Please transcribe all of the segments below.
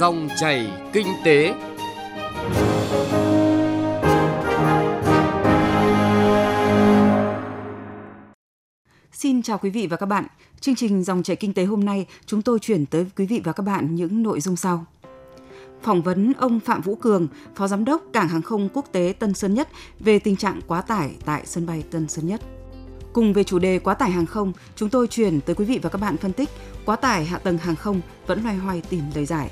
Dòng chảy kinh tế. Xin chào quý vị và các bạn. Chương trình Dòng chảy kinh tế hôm nay chúng tôi chuyển tới quý vị và các bạn những nội dung sau. Phỏng vấn ông Phạm Vũ Cường, Phó Giám đốc Cảng hàng không quốc tế Tân Sơn Nhất về tình trạng quá tải tại sân bay Tân Sơn Nhất. Cùng về chủ đề quá tải hàng không, chúng tôi chuyển tới quý vị và các bạn phân tích quá tải hạ tầng hàng không vẫn loay hoay tìm lời giải.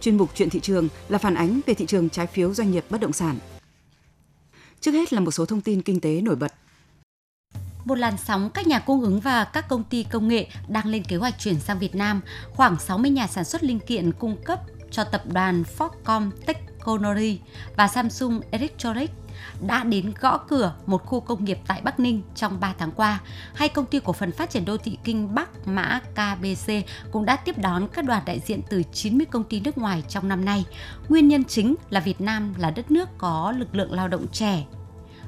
Chuyên mục chuyện thị trường là phản ánh về thị trường trái phiếu doanh nghiệp bất động sản. Trước hết là một số thông tin kinh tế nổi bật. Một làn sóng các nhà cung ứng và các công ty công nghệ đang lên kế hoạch chuyển sang Việt Nam. Khoảng 60 nhà sản xuất linh kiện cung cấp cho tập đoàn Foxconn Technology và Samsung Electronics đã đến gõ cửa một khu công nghiệp tại Bắc Ninh trong 3 tháng qua. Hai công ty cổ phần phát triển đô thị Kinh Bắc Mã KBC cũng đã tiếp đón các đoàn đại diện từ 90 công ty nước ngoài trong năm nay. Nguyên nhân chính là Việt Nam là đất nước có lực lượng lao động trẻ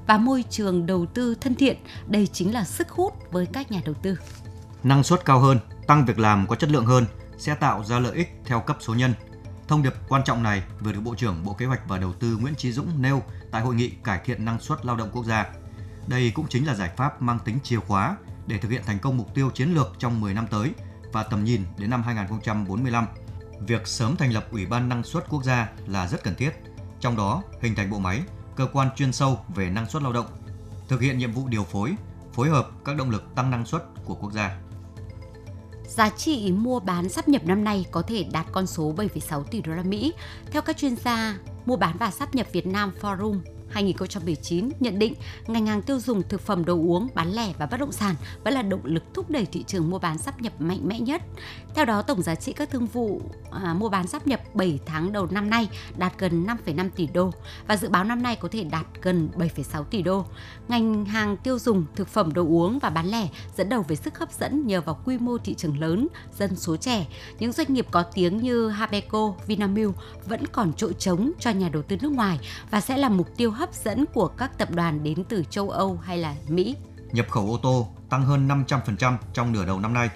và môi trường đầu tư thân thiện. Đây chính là sức hút với các nhà đầu tư. Năng suất cao hơn, tăng việc làm có chất lượng hơn sẽ tạo ra lợi ích theo cấp số nhân. Thông điệp quan trọng này vừa được Bộ trưởng Bộ Kế hoạch và Đầu tư Nguyễn Chí Dũng nêu tại hội nghị cải thiện năng suất lao động quốc gia. Đây cũng chính là giải pháp mang tính chìa khóa để thực hiện thành công mục tiêu chiến lược trong 10 năm tới và tầm nhìn đến năm 2045. Việc sớm thành lập Ủy ban năng suất quốc gia là rất cần thiết, trong đó hình thành bộ máy, cơ quan chuyên sâu về năng suất lao động, thực hiện nhiệm vụ điều phối, phối hợp các động lực tăng năng suất của quốc gia. Giá trị mua bán sắp nhập năm nay có thể đạt con số 7,6 tỷ đô la Mỹ. Theo các chuyên gia, mua bán và sắp nhập Việt Nam Forum 2019 nhận định ngành hàng tiêu dùng, thực phẩm đồ uống, bán lẻ và bất động sản vẫn là động lực thúc đẩy thị trường mua bán sắp nhập mạnh mẽ nhất. Theo đó, tổng giá trị các thương vụ à, mua bán sắp nhập 7 tháng đầu năm nay đạt gần 5,5 tỷ đô và dự báo năm nay có thể đạt gần 7,6 tỷ đô. Ngành hàng tiêu dùng, thực phẩm đồ uống và bán lẻ dẫn đầu về sức hấp dẫn nhờ vào quy mô thị trường lớn, dân số trẻ. Những doanh nghiệp có tiếng như Habeco, Vinamilk vẫn còn chỗ trống cho nhà đầu tư nước ngoài và sẽ là mục tiêu hấp dẫn của các tập đoàn đến từ châu Âu hay là Mỹ. Nhập khẩu ô tô tăng hơn 500% trong nửa đầu năm nay.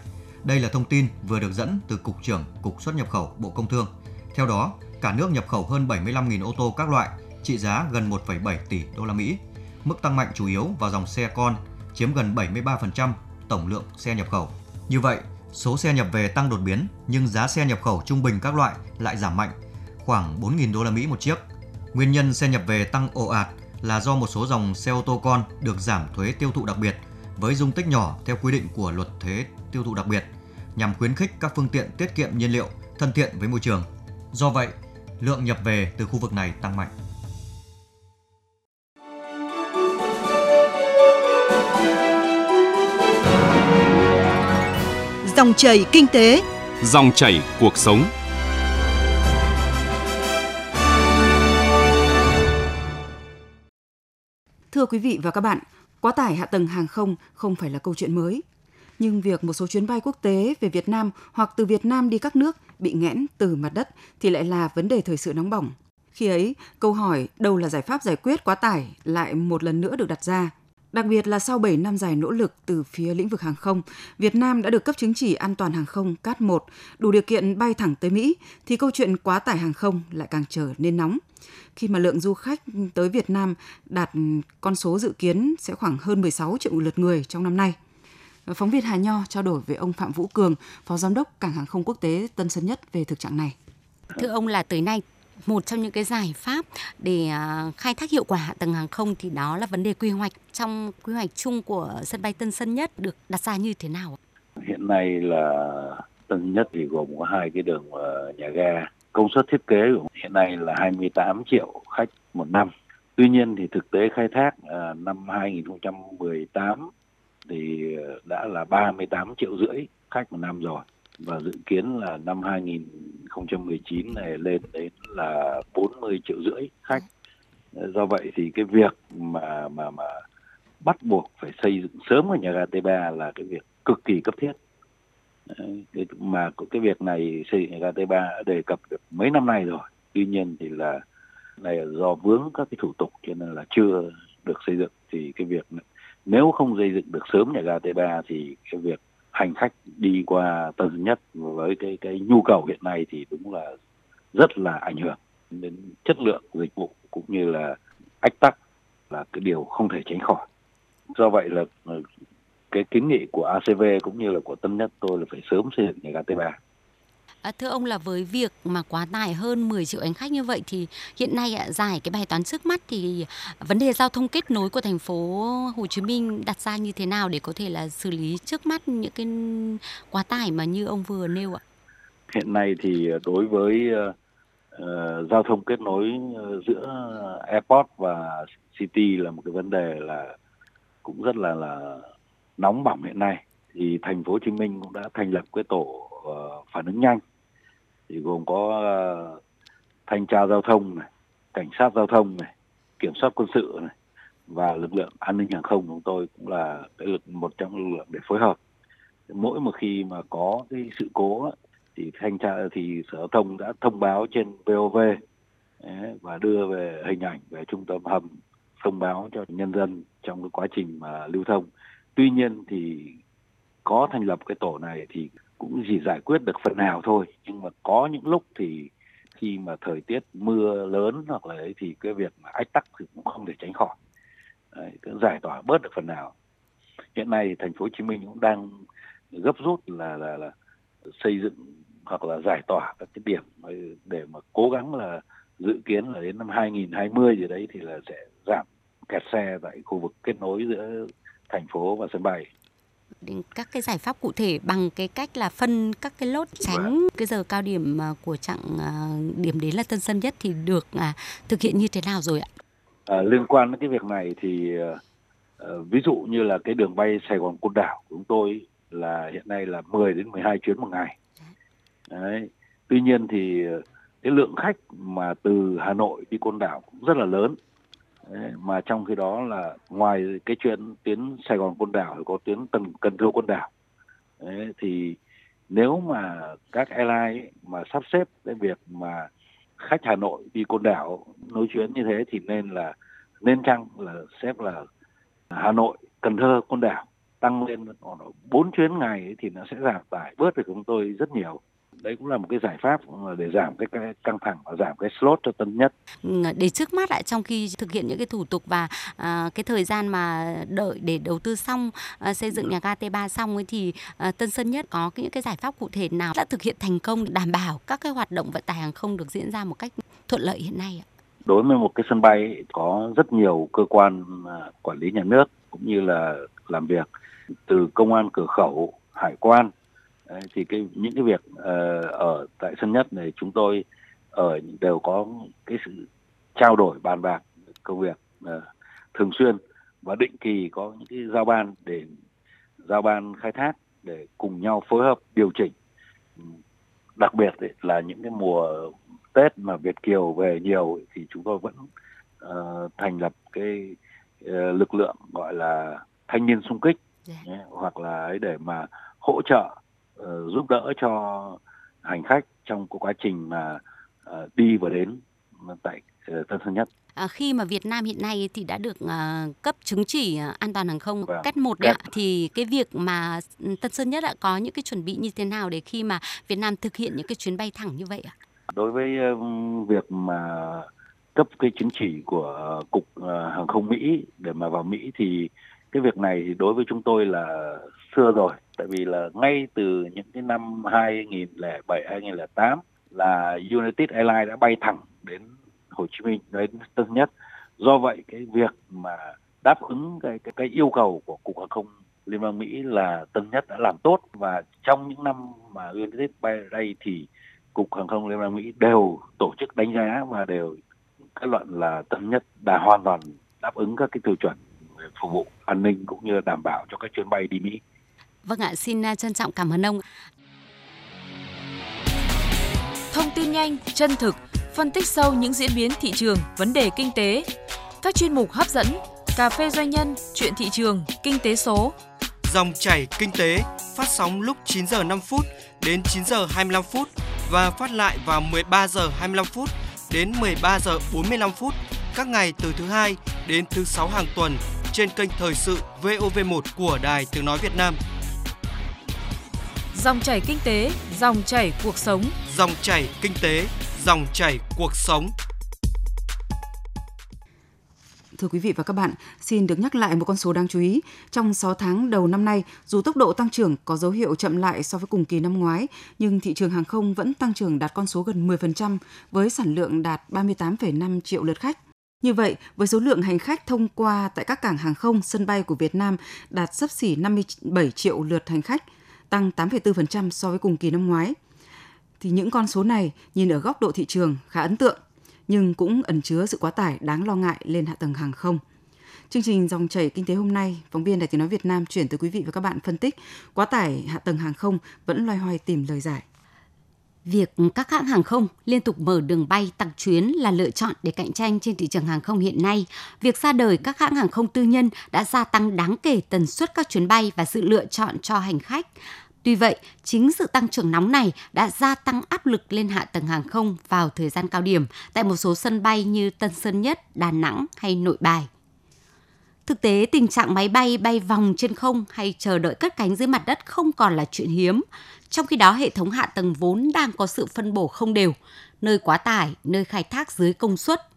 Đây là thông tin vừa được dẫn từ Cục trưởng Cục xuất nhập khẩu Bộ Công Thương. Theo đó, cả nước nhập khẩu hơn 75.000 ô tô các loại, trị giá gần 1,7 tỷ đô la Mỹ. Mức tăng mạnh chủ yếu vào dòng xe con, chiếm gần 73% tổng lượng xe nhập khẩu. Như vậy, số xe nhập về tăng đột biến nhưng giá xe nhập khẩu trung bình các loại lại giảm mạnh, khoảng 4.000 đô la Mỹ một chiếc Nguyên nhân xe nhập về tăng ồ ạt là do một số dòng xe ô tô con được giảm thuế tiêu thụ đặc biệt với dung tích nhỏ theo quy định của luật thuế tiêu thụ đặc biệt nhằm khuyến khích các phương tiện tiết kiệm nhiên liệu, thân thiện với môi trường. Do vậy, lượng nhập về từ khu vực này tăng mạnh. Dòng chảy kinh tế, dòng chảy cuộc sống. Thưa quý vị và các bạn, quá tải hạ tầng hàng không không phải là câu chuyện mới. Nhưng việc một số chuyến bay quốc tế về Việt Nam hoặc từ Việt Nam đi các nước bị nghẽn từ mặt đất thì lại là vấn đề thời sự nóng bỏng. Khi ấy, câu hỏi đâu là giải pháp giải quyết quá tải lại một lần nữa được đặt ra. Đặc biệt là sau 7 năm dài nỗ lực từ phía lĩnh vực hàng không, Việt Nam đã được cấp chứng chỉ an toàn hàng không CAT 1, đủ điều kiện bay thẳng tới Mỹ, thì câu chuyện quá tải hàng không lại càng trở nên nóng khi mà lượng du khách tới Việt Nam đạt con số dự kiến sẽ khoảng hơn 16 triệu lượt người trong năm nay. Phóng viên Hà Nho trao đổi với ông Phạm Vũ Cường, Phó Giám đốc Cảng hàng không quốc tế Tân Sơn Nhất về thực trạng này. Thưa ông là tới nay một trong những cái giải pháp để à, khai thác hiệu quả hạ tầng hàng không thì đó là vấn đề quy hoạch trong quy hoạch chung của sân bay Tân Sơn Nhất được đặt ra như thế nào? Hiện nay là Tân Nhất thì gồm có hai cái đường ờ, nhà ga công suất thiết kế của hiện nay là 28 triệu khách một năm. Tuy nhiên thì thực tế khai thác à, năm 2018 thì ờ, đã là 38 triệu rưỡi khách một năm rồi và dự kiến là năm 2019 này lên đến là 40 triệu rưỡi khách. Ờ, do vậy thì cái việc mà mà mà bắt buộc phải xây dựng sớm ở nhà ga T3 là cái việc cực kỳ cấp thiết Ờ, mà cái việc này xây dựng ga T3 đã đề cập được mấy năm nay rồi tuy nhiên thì là, này là do vướng các cái thủ tục cho nên là chưa được xây dựng thì cái việc nếu không xây dựng được sớm nhà ga T3 thì cái việc hành khách đi qua Tân Nhất với cái cái nhu cầu hiện nay thì đúng là rất là ảnh hưởng đến chất lượng dịch vụ cũng như là ách tắc là cái điều không thể tránh khỏi. Do vậy là ừ, cái kiến nghị của ACV cũng như là của Tân Nhất tôi là phải sớm xây dựng nhà ga T3. À, thưa ông là với việc mà quá tải hơn 10 triệu hành khách như vậy thì hiện nay ạ giải cái bài toán trước mắt thì vấn đề giao thông kết nối của thành phố Hồ Chí Minh đặt ra như thế nào để có thể là xử lý trước mắt những cái quá tải mà như ông vừa nêu ạ? Hiện nay thì đối với uh, giao thông kết nối giữa airport và city là một cái vấn đề là cũng rất là là nóng bỏng hiện nay thì thành phố Hồ Chí Minh cũng đã thành lập cái tổ uh, phản ứng nhanh. Thì gồm có uh, thanh tra giao thông này, cảnh sát giao thông này, kiểm soát quân sự này và lực lượng an ninh hàng không chúng tôi cũng là cái lực một trong lực lượng để phối hợp. Mỗi một khi mà có cái sự cố thì thanh tra thì sở giao thông đã thông báo trên VOV và đưa về hình ảnh về trung tâm hầm thông báo cho nhân dân trong cái quá trình mà lưu thông tuy nhiên thì có thành lập cái tổ này thì cũng chỉ giải quyết được phần nào thôi. Nhưng mà có những lúc thì khi mà thời tiết mưa lớn hoặc là ấy thì cái việc mà ách tắc thì cũng không thể tránh khỏi. Đấy, giải tỏa bớt được phần nào. Hiện nay thành phố Hồ Chí Minh cũng đang gấp rút là là là xây dựng hoặc là giải tỏa các cái điểm để mà cố gắng là dự kiến là đến năm 2020 gì đấy thì là sẽ giảm kẹt xe tại khu vực kết nối giữa thành phố và sân bay các cái giải pháp cụ thể bằng cái cách là phân các cái lốt tránh vâng. cái giờ cao điểm của chặng à, điểm đến là Tân Sơn Nhất thì được à, thực hiện như thế nào rồi ạ? À, liên quan đến cái việc này thì ví dụ như là cái đường bay Sài Gòn Côn Đảo của chúng tôi là hiện nay là 10 đến 12 chuyến một ngày. Đấy. Tuy nhiên thì cái lượng khách mà từ Hà Nội đi Côn Đảo cũng rất là lớn mà trong khi đó là ngoài cái chuyện tuyến Sài Gòn Côn Đảo có tuyến Cần Cần Thơ Côn Đảo Đấy, thì nếu mà các airline mà sắp xếp cái việc mà khách Hà Nội đi Côn Đảo nối chuyến như thế thì nên là nên chăng là xếp là Hà Nội Cần Thơ Côn Đảo tăng lên còn bốn chuyến ngày thì nó sẽ giảm tải bớt được chúng tôi rất nhiều đấy cũng là một cái giải pháp để giảm cái, cái căng thẳng và giảm cái slot cho tân nhất. Ừ, để trước mắt lại trong khi thực hiện những cái thủ tục và à, cái thời gian mà đợi để đầu tư xong à, xây dựng nhà ga T3 xong ấy thì à, Tân Sơn Nhất có những cái giải pháp cụ thể nào đã thực hiện thành công đảm bảo các cái hoạt động vận tải hàng không được diễn ra một cách thuận lợi hiện nay ạ? Đối với một cái sân bay có rất nhiều cơ quan à, quản lý nhà nước cũng như là làm việc từ công an cửa khẩu, hải quan Đấy, thì cái những cái việc uh, ở tại sân nhất này chúng tôi ở đều có cái sự trao đổi bàn bạc công việc uh, thường xuyên và định kỳ có những cái giao ban để giao ban khai thác để cùng nhau phối hợp điều chỉnh đặc biệt là những cái mùa Tết mà Việt kiều về nhiều thì chúng tôi vẫn uh, thành lập cái uh, lực lượng gọi là thanh niên sung kích yeah. Dạ. hoặc là ấy để mà hỗ trợ giúp đỡ cho hành khách trong quá trình mà uh, đi và đến tại uh, Tân Sơn Nhất. À, khi mà Việt Nam hiện nay thì đã được uh, cấp chứng chỉ an toàn hàng không vâng. cách một ạ, thì cái việc mà Tân Sơn Nhất đã có những cái chuẩn bị như thế nào để khi mà Việt Nam thực hiện những cái chuyến bay thẳng như vậy ạ? Đối với uh, việc mà cấp cái chứng chỉ của cục hàng không Mỹ để mà vào Mỹ thì cái việc này thì đối với chúng tôi là xưa rồi tại vì là ngay từ những cái năm 2007 2008 là United Airlines đã bay thẳng đến Hồ Chí Minh đến Tân Nhất. Do vậy cái việc mà đáp ứng cái cái, cái yêu cầu của cục hàng không Liên bang Mỹ là Tân Nhất đã làm tốt. Và trong những năm mà United bay đây thì cục hàng không Liên bang Mỹ đều tổ chức đánh giá và đều kết luận là Tân Nhất đã hoàn toàn đáp ứng các cái tiêu chuẩn phục vụ an ninh cũng như đảm bảo cho các chuyến bay đi Mỹ. Vâng ạ, xin à, trân trọng cảm ơn ông. Thông tin nhanh, chân thực, phân tích sâu những diễn biến thị trường, vấn đề kinh tế. Các chuyên mục hấp dẫn, cà phê doanh nhân, chuyện thị trường, kinh tế số. Dòng chảy kinh tế phát sóng lúc 9 giờ 5 phút đến 9 giờ 25 phút và phát lại vào 13 giờ 25 phút đến 13 giờ 45 phút các ngày từ thứ hai đến thứ sáu hàng tuần trên kênh thời sự VOV1 của Đài Tiếng nói Việt Nam. Dòng chảy kinh tế, dòng chảy cuộc sống. Dòng chảy kinh tế, Dòng chảy cuộc sống. Thưa quý vị và các bạn, xin được nhắc lại một con số đáng chú ý. Trong 6 tháng đầu năm nay, dù tốc độ tăng trưởng có dấu hiệu chậm lại so với cùng kỳ năm ngoái, nhưng thị trường hàng không vẫn tăng trưởng đạt con số gần 10% với sản lượng đạt 38,5 triệu lượt khách. Như vậy, với số lượng hành khách thông qua tại các cảng hàng không, sân bay của Việt Nam đạt sấp xỉ 57 triệu lượt hành khách, tăng 8,4% so với cùng kỳ năm ngoái. Thì những con số này nhìn ở góc độ thị trường khá ấn tượng nhưng cũng ẩn chứa sự quá tải đáng lo ngại lên hạ tầng hàng không. Chương trình dòng chảy kinh tế hôm nay, phóng viên Đài Tiếng nói Việt Nam chuyển tới quý vị và các bạn phân tích quá tải hạ tầng hàng không vẫn loay hoay tìm lời giải. Việc các hãng hàng không liên tục mở đường bay tăng chuyến là lựa chọn để cạnh tranh trên thị trường hàng không hiện nay. Việc ra đời các hãng hàng không tư nhân đã gia tăng đáng kể tần suất các chuyến bay và sự lựa chọn cho hành khách. Tuy vậy, chính sự tăng trưởng nóng này đã gia tăng áp lực lên hạ tầng hàng không vào thời gian cao điểm tại một số sân bay như Tân Sơn Nhất, Đà Nẵng hay Nội Bài. Thực tế, tình trạng máy bay bay vòng trên không hay chờ đợi cất cánh dưới mặt đất không còn là chuyện hiếm. Trong khi đó, hệ thống hạ tầng vốn đang có sự phân bổ không đều, nơi quá tải, nơi khai thác dưới công suất.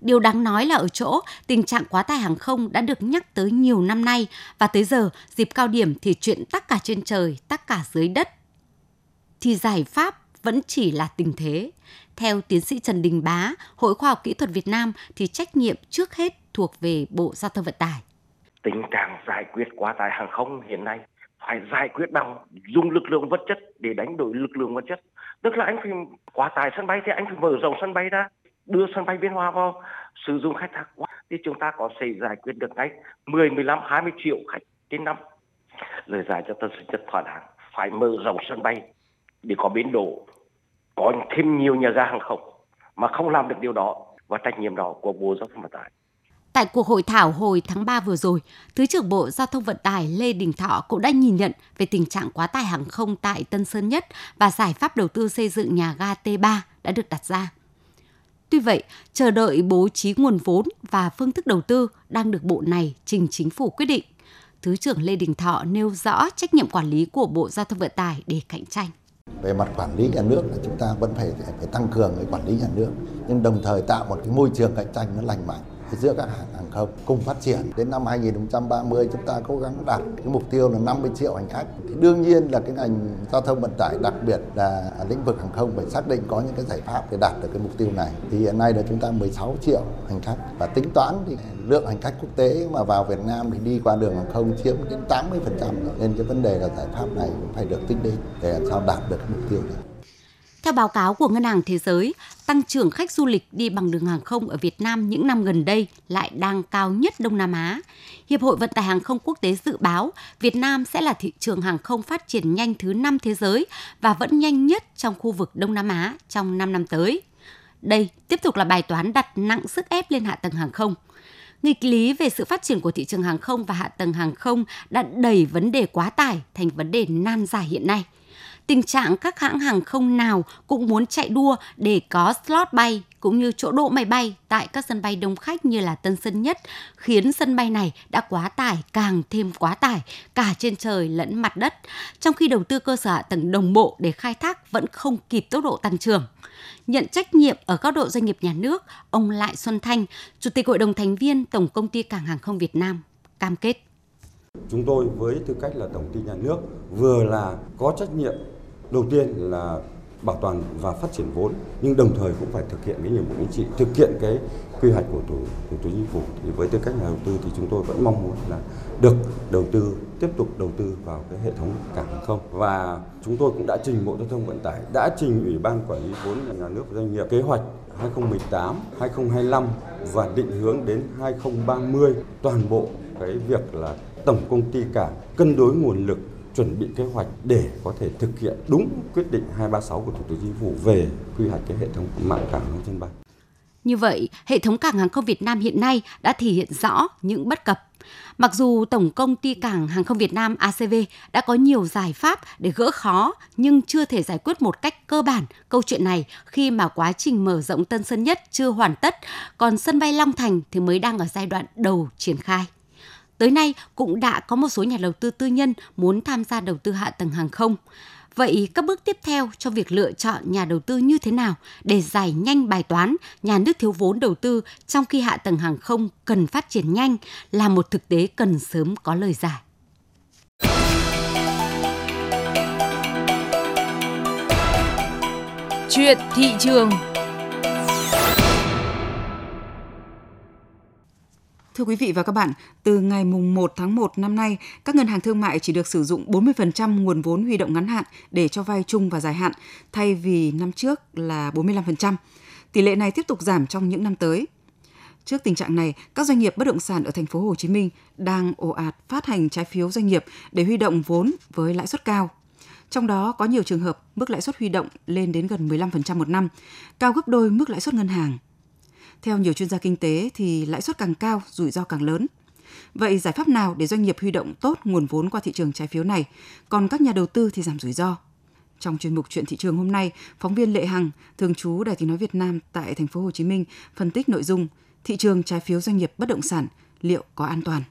Điều đáng nói là ở chỗ tình trạng quá tải hàng không đã được nhắc tới nhiều năm nay và tới giờ dịp cao điểm thì chuyện tắc cả trên trời, tắc cả dưới đất. Thì giải pháp vẫn chỉ là tình thế. Theo tiến sĩ Trần Đình Bá, Hội Khoa học Kỹ thuật Việt Nam thì trách nhiệm trước hết thuộc về Bộ Giao thông Vận tải. Tình trạng giải quyết quá tải hàng không hiện nay phải giải quyết bằng dùng lực lượng vật chất để đánh đổi lực lượng vật chất. Tức là anh phải quá tải sân bay thì anh phải mở rộng sân bay ra, đưa sân bay Biên Hòa vào sử dụng khai thác quá thì chúng ta có thể giải quyết được ngay 10, 15, 20 triệu khách trên năm. Lời giải cho tân sơn rất thỏa đáng phải mở rộng sân bay để có biến độ, có thêm nhiều nhà ga hàng không mà không làm được điều đó và trách nhiệm đó của Bộ Giao thông Vận tải. Tại cuộc hội thảo hồi tháng 3 vừa rồi, Thứ trưởng Bộ Giao thông Vận tải Lê Đình Thọ cũng đã nhìn nhận về tình trạng quá tải hàng không tại Tân Sơn Nhất và giải pháp đầu tư xây dựng nhà ga T3 đã được đặt ra. Tuy vậy, chờ đợi bố trí nguồn vốn và phương thức đầu tư đang được bộ này trình chính phủ quyết định. Thứ trưởng Lê Đình Thọ nêu rõ trách nhiệm quản lý của Bộ Giao thông Vận tải để cạnh tranh. Về mặt quản lý nhà nước là chúng ta vẫn phải phải tăng cường cái quản lý nhà nước, nhưng đồng thời tạo một cái môi trường cạnh tranh nó lành mạnh giữa các hãng hàng không cùng phát triển. Đến năm 2030 chúng ta cố gắng đạt cái mục tiêu là 50 triệu hành khách. Thì đương nhiên là cái ngành giao thông vận tải, đặc biệt là lĩnh vực hàng không, phải xác định có những cái giải pháp để đạt được cái mục tiêu này. Thì hiện nay là chúng ta 16 triệu hành khách. Và tính toán thì lượng hành khách quốc tế mà vào Việt Nam thì đi qua đường hàng không chiếm đến 80 phần trăm nên cái vấn đề là giải pháp này cũng phải được tính đến để làm sao đạt được cái mục tiêu này. Theo báo cáo của Ngân hàng Thế giới, tăng trưởng khách du lịch đi bằng đường hàng không ở Việt Nam những năm gần đây lại đang cao nhất Đông Nam Á. Hiệp hội Vận tải Hàng không Quốc tế dự báo Việt Nam sẽ là thị trường hàng không phát triển nhanh thứ 5 thế giới và vẫn nhanh nhất trong khu vực Đông Nam Á trong 5 năm tới. Đây tiếp tục là bài toán đặt nặng sức ép lên hạ tầng hàng không. Nghịch lý về sự phát triển của thị trường hàng không và hạ tầng hàng không đã đẩy vấn đề quá tải thành vấn đề nan giải hiện nay – tình trạng các hãng hàng không nào cũng muốn chạy đua để có slot bay cũng như chỗ đỗ máy bay tại các sân bay đông khách như là Tân Sơn Nhất khiến sân bay này đã quá tải càng thêm quá tải cả trên trời lẫn mặt đất trong khi đầu tư cơ sở hạ tầng đồng bộ để khai thác vẫn không kịp tốc độ tăng trưởng. Nhận trách nhiệm ở góc độ doanh nghiệp nhà nước, ông Lại Xuân Thanh, Chủ tịch Hội đồng thành viên Tổng công ty Cảng hàng không Việt Nam cam kết Chúng tôi với tư cách là tổng ty nhà nước vừa là có trách nhiệm đầu tiên là bảo toàn và phát triển vốn, nhưng đồng thời cũng phải thực hiện cái nhiệm vụ chính trị, thực hiện cái quy hoạch của thủ thủ tướng chính phủ. Thì với tư cách nhà đầu tư thì chúng tôi vẫn mong muốn là được đầu tư, tiếp tục đầu tư vào cái hệ thống cảng hàng không. Và chúng tôi cũng đã trình bộ giao thông vận tải, đã trình ủy ban quản lý vốn nhà nước doanh nghiệp kế hoạch 2018 2025 và định hướng đến 2030 toàn bộ cái việc là tổng công ty cảng cân đối nguồn lực chuẩn bị kế hoạch để có thể thực hiện đúng quyết định 236 của Thủ tướng Chính phủ về quy hoạch cái hệ thống mạng cảng hàng sân bay. Như vậy, hệ thống cảng hàng không Việt Nam hiện nay đã thể hiện rõ những bất cập. Mặc dù Tổng công ty Cảng hàng không Việt Nam ACV đã có nhiều giải pháp để gỡ khó nhưng chưa thể giải quyết một cách cơ bản câu chuyện này khi mà quá trình mở rộng Tân Sơn Nhất chưa hoàn tất, còn sân bay Long Thành thì mới đang ở giai đoạn đầu triển khai. Tới nay cũng đã có một số nhà đầu tư tư nhân muốn tham gia đầu tư hạ tầng hàng không. Vậy các bước tiếp theo cho việc lựa chọn nhà đầu tư như thế nào để giải nhanh bài toán nhà nước thiếu vốn đầu tư trong khi hạ tầng hàng không cần phát triển nhanh là một thực tế cần sớm có lời giải. Chuyện thị trường Thưa quý vị và các bạn, từ ngày mùng 1 tháng 1 năm nay, các ngân hàng thương mại chỉ được sử dụng 40% nguồn vốn huy động ngắn hạn để cho vay chung và dài hạn, thay vì năm trước là 45%. Tỷ lệ này tiếp tục giảm trong những năm tới. Trước tình trạng này, các doanh nghiệp bất động sản ở thành phố Hồ Chí Minh đang ồ ạt phát hành trái phiếu doanh nghiệp để huy động vốn với lãi suất cao. Trong đó có nhiều trường hợp mức lãi suất huy động lên đến gần 15% một năm, cao gấp đôi mức lãi suất ngân hàng. Theo nhiều chuyên gia kinh tế thì lãi suất càng cao, rủi ro càng lớn. Vậy giải pháp nào để doanh nghiệp huy động tốt nguồn vốn qua thị trường trái phiếu này, còn các nhà đầu tư thì giảm rủi ro? Trong chuyên mục chuyện thị trường hôm nay, phóng viên Lệ Hằng, thường trú Đài Tiếng nói Việt Nam tại thành phố Hồ Chí Minh phân tích nội dung thị trường trái phiếu doanh nghiệp bất động sản liệu có an toàn.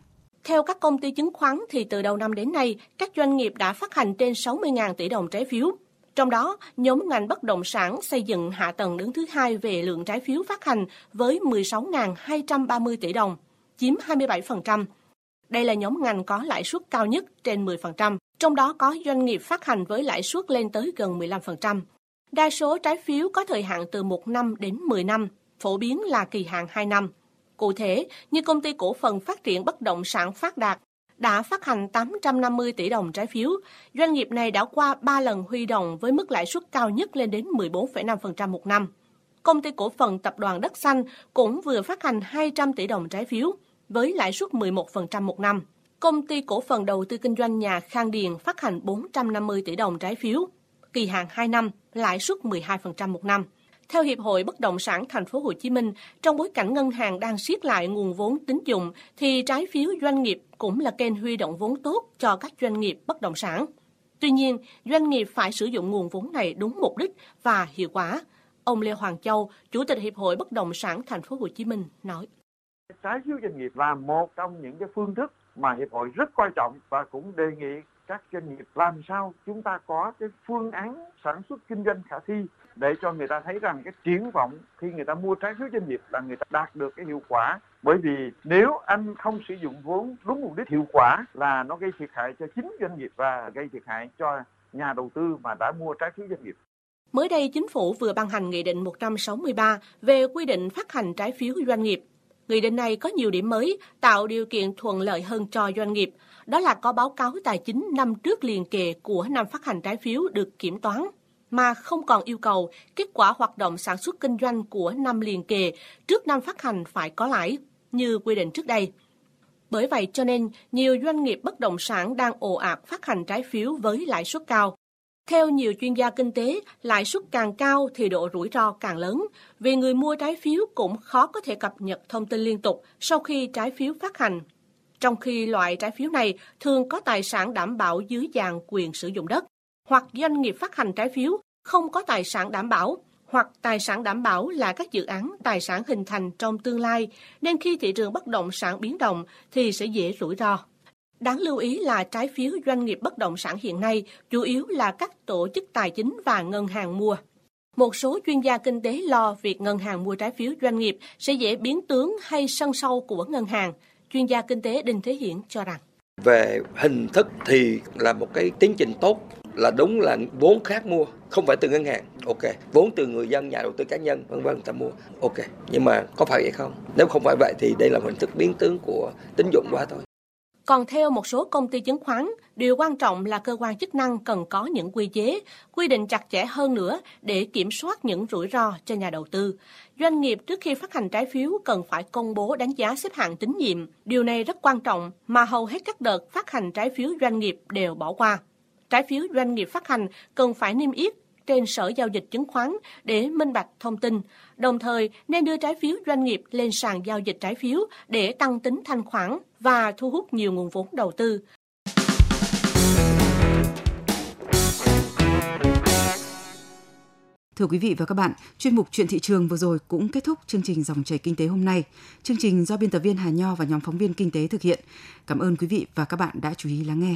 Theo các công ty chứng khoán thì từ đầu năm đến nay, các doanh nghiệp đã phát hành trên 60.000 tỷ đồng trái phiếu. Trong đó, nhóm ngành bất động sản xây dựng hạ tầng đứng thứ hai về lượng trái phiếu phát hành với 16.230 tỷ đồng, chiếm 27%. Đây là nhóm ngành có lãi suất cao nhất trên 10%, trong đó có doanh nghiệp phát hành với lãi suất lên tới gần 15%. Đa số trái phiếu có thời hạn từ 1 năm đến 10 năm, phổ biến là kỳ hạn 2 năm. Cụ thể, như công ty cổ phần phát triển bất động sản Phát Đạt đã phát hành 850 tỷ đồng trái phiếu. Doanh nghiệp này đã qua 3 lần huy động với mức lãi suất cao nhất lên đến 14,5% một năm. Công ty cổ phần tập đoàn Đất Xanh cũng vừa phát hành 200 tỷ đồng trái phiếu với lãi suất 11% một năm. Công ty cổ phần đầu tư kinh doanh nhà Khang Điền phát hành 450 tỷ đồng trái phiếu, kỳ hạn 2 năm, lãi suất 12% một năm. Theo Hiệp hội Bất động sản Thành phố Hồ Chí Minh, trong bối cảnh ngân hàng đang siết lại nguồn vốn tín dụng thì trái phiếu doanh nghiệp cũng là kênh huy động vốn tốt cho các doanh nghiệp bất động sản. Tuy nhiên, doanh nghiệp phải sử dụng nguồn vốn này đúng mục đích và hiệu quả. Ông Lê Hoàng Châu, Chủ tịch Hiệp hội Bất động sản Thành phố Hồ Chí Minh nói: Trái phiếu doanh nghiệp là một trong những cái phương thức mà hiệp hội rất coi trọng và cũng đề nghị các doanh nghiệp làm sao chúng ta có cái phương án sản xuất kinh doanh khả thi để cho người ta thấy rằng cái triển vọng khi người ta mua trái phiếu doanh nghiệp là người ta đạt được cái hiệu quả bởi vì nếu anh không sử dụng vốn đúng mục đích hiệu quả là nó gây thiệt hại cho chính doanh nghiệp và gây thiệt hại cho nhà đầu tư mà đã mua trái phiếu doanh nghiệp. Mới đây, Chính phủ vừa ban hành Nghị định 163 về quy định phát hành trái phiếu doanh nghiệp. Nghị định này có nhiều điểm mới, tạo điều kiện thuận lợi hơn cho doanh nghiệp. Đó là có báo cáo tài chính năm trước liền kề của năm phát hành trái phiếu được kiểm toán mà không còn yêu cầu kết quả hoạt động sản xuất kinh doanh của năm liền kề trước năm phát hành phải có lãi, như quy định trước đây. Bởi vậy cho nên, nhiều doanh nghiệp bất động sản đang ồ ạt phát hành trái phiếu với lãi suất cao. Theo nhiều chuyên gia kinh tế, lãi suất càng cao thì độ rủi ro càng lớn, vì người mua trái phiếu cũng khó có thể cập nhật thông tin liên tục sau khi trái phiếu phát hành. Trong khi loại trái phiếu này thường có tài sản đảm bảo dưới dạng quyền sử dụng đất, hoặc doanh nghiệp phát hành trái phiếu không có tài sản đảm bảo, hoặc tài sản đảm bảo là các dự án tài sản hình thành trong tương lai, nên khi thị trường bất động sản biến động thì sẽ dễ rủi ro. Đáng lưu ý là trái phiếu doanh nghiệp bất động sản hiện nay chủ yếu là các tổ chức tài chính và ngân hàng mua. Một số chuyên gia kinh tế lo việc ngân hàng mua trái phiếu doanh nghiệp sẽ dễ biến tướng hay sân sâu của ngân hàng. Chuyên gia kinh tế Đinh Thế Hiển cho rằng. Về hình thức thì là một cái tiến trình tốt là đúng là vốn khác mua không phải từ ngân hàng. Ok vốn từ người dân nhà đầu tư cá nhân vân vân ta mua. Ok nhưng mà có phải vậy không? Nếu không phải vậy thì đây là hình thức biến tướng của tín dụng quá thôi. Còn theo một số công ty chứng khoán, điều quan trọng là cơ quan chức năng cần có những quy chế, quy định chặt chẽ hơn nữa để kiểm soát những rủi ro cho nhà đầu tư. Doanh nghiệp trước khi phát hành trái phiếu cần phải công bố đánh giá xếp hạng tín nhiệm. Điều này rất quan trọng mà hầu hết các đợt phát hành trái phiếu doanh nghiệp đều bỏ qua. Trái phiếu doanh nghiệp phát hành cần phải niêm yết trên sở giao dịch chứng khoán để minh bạch thông tin, đồng thời nên đưa trái phiếu doanh nghiệp lên sàn giao dịch trái phiếu để tăng tính thanh khoản và thu hút nhiều nguồn vốn đầu tư. Thưa quý vị và các bạn, chuyên mục Chuyện thị trường vừa rồi cũng kết thúc chương trình Dòng chảy kinh tế hôm nay. Chương trình do biên tập viên Hà Nho và nhóm phóng viên kinh tế thực hiện. Cảm ơn quý vị và các bạn đã chú ý lắng nghe.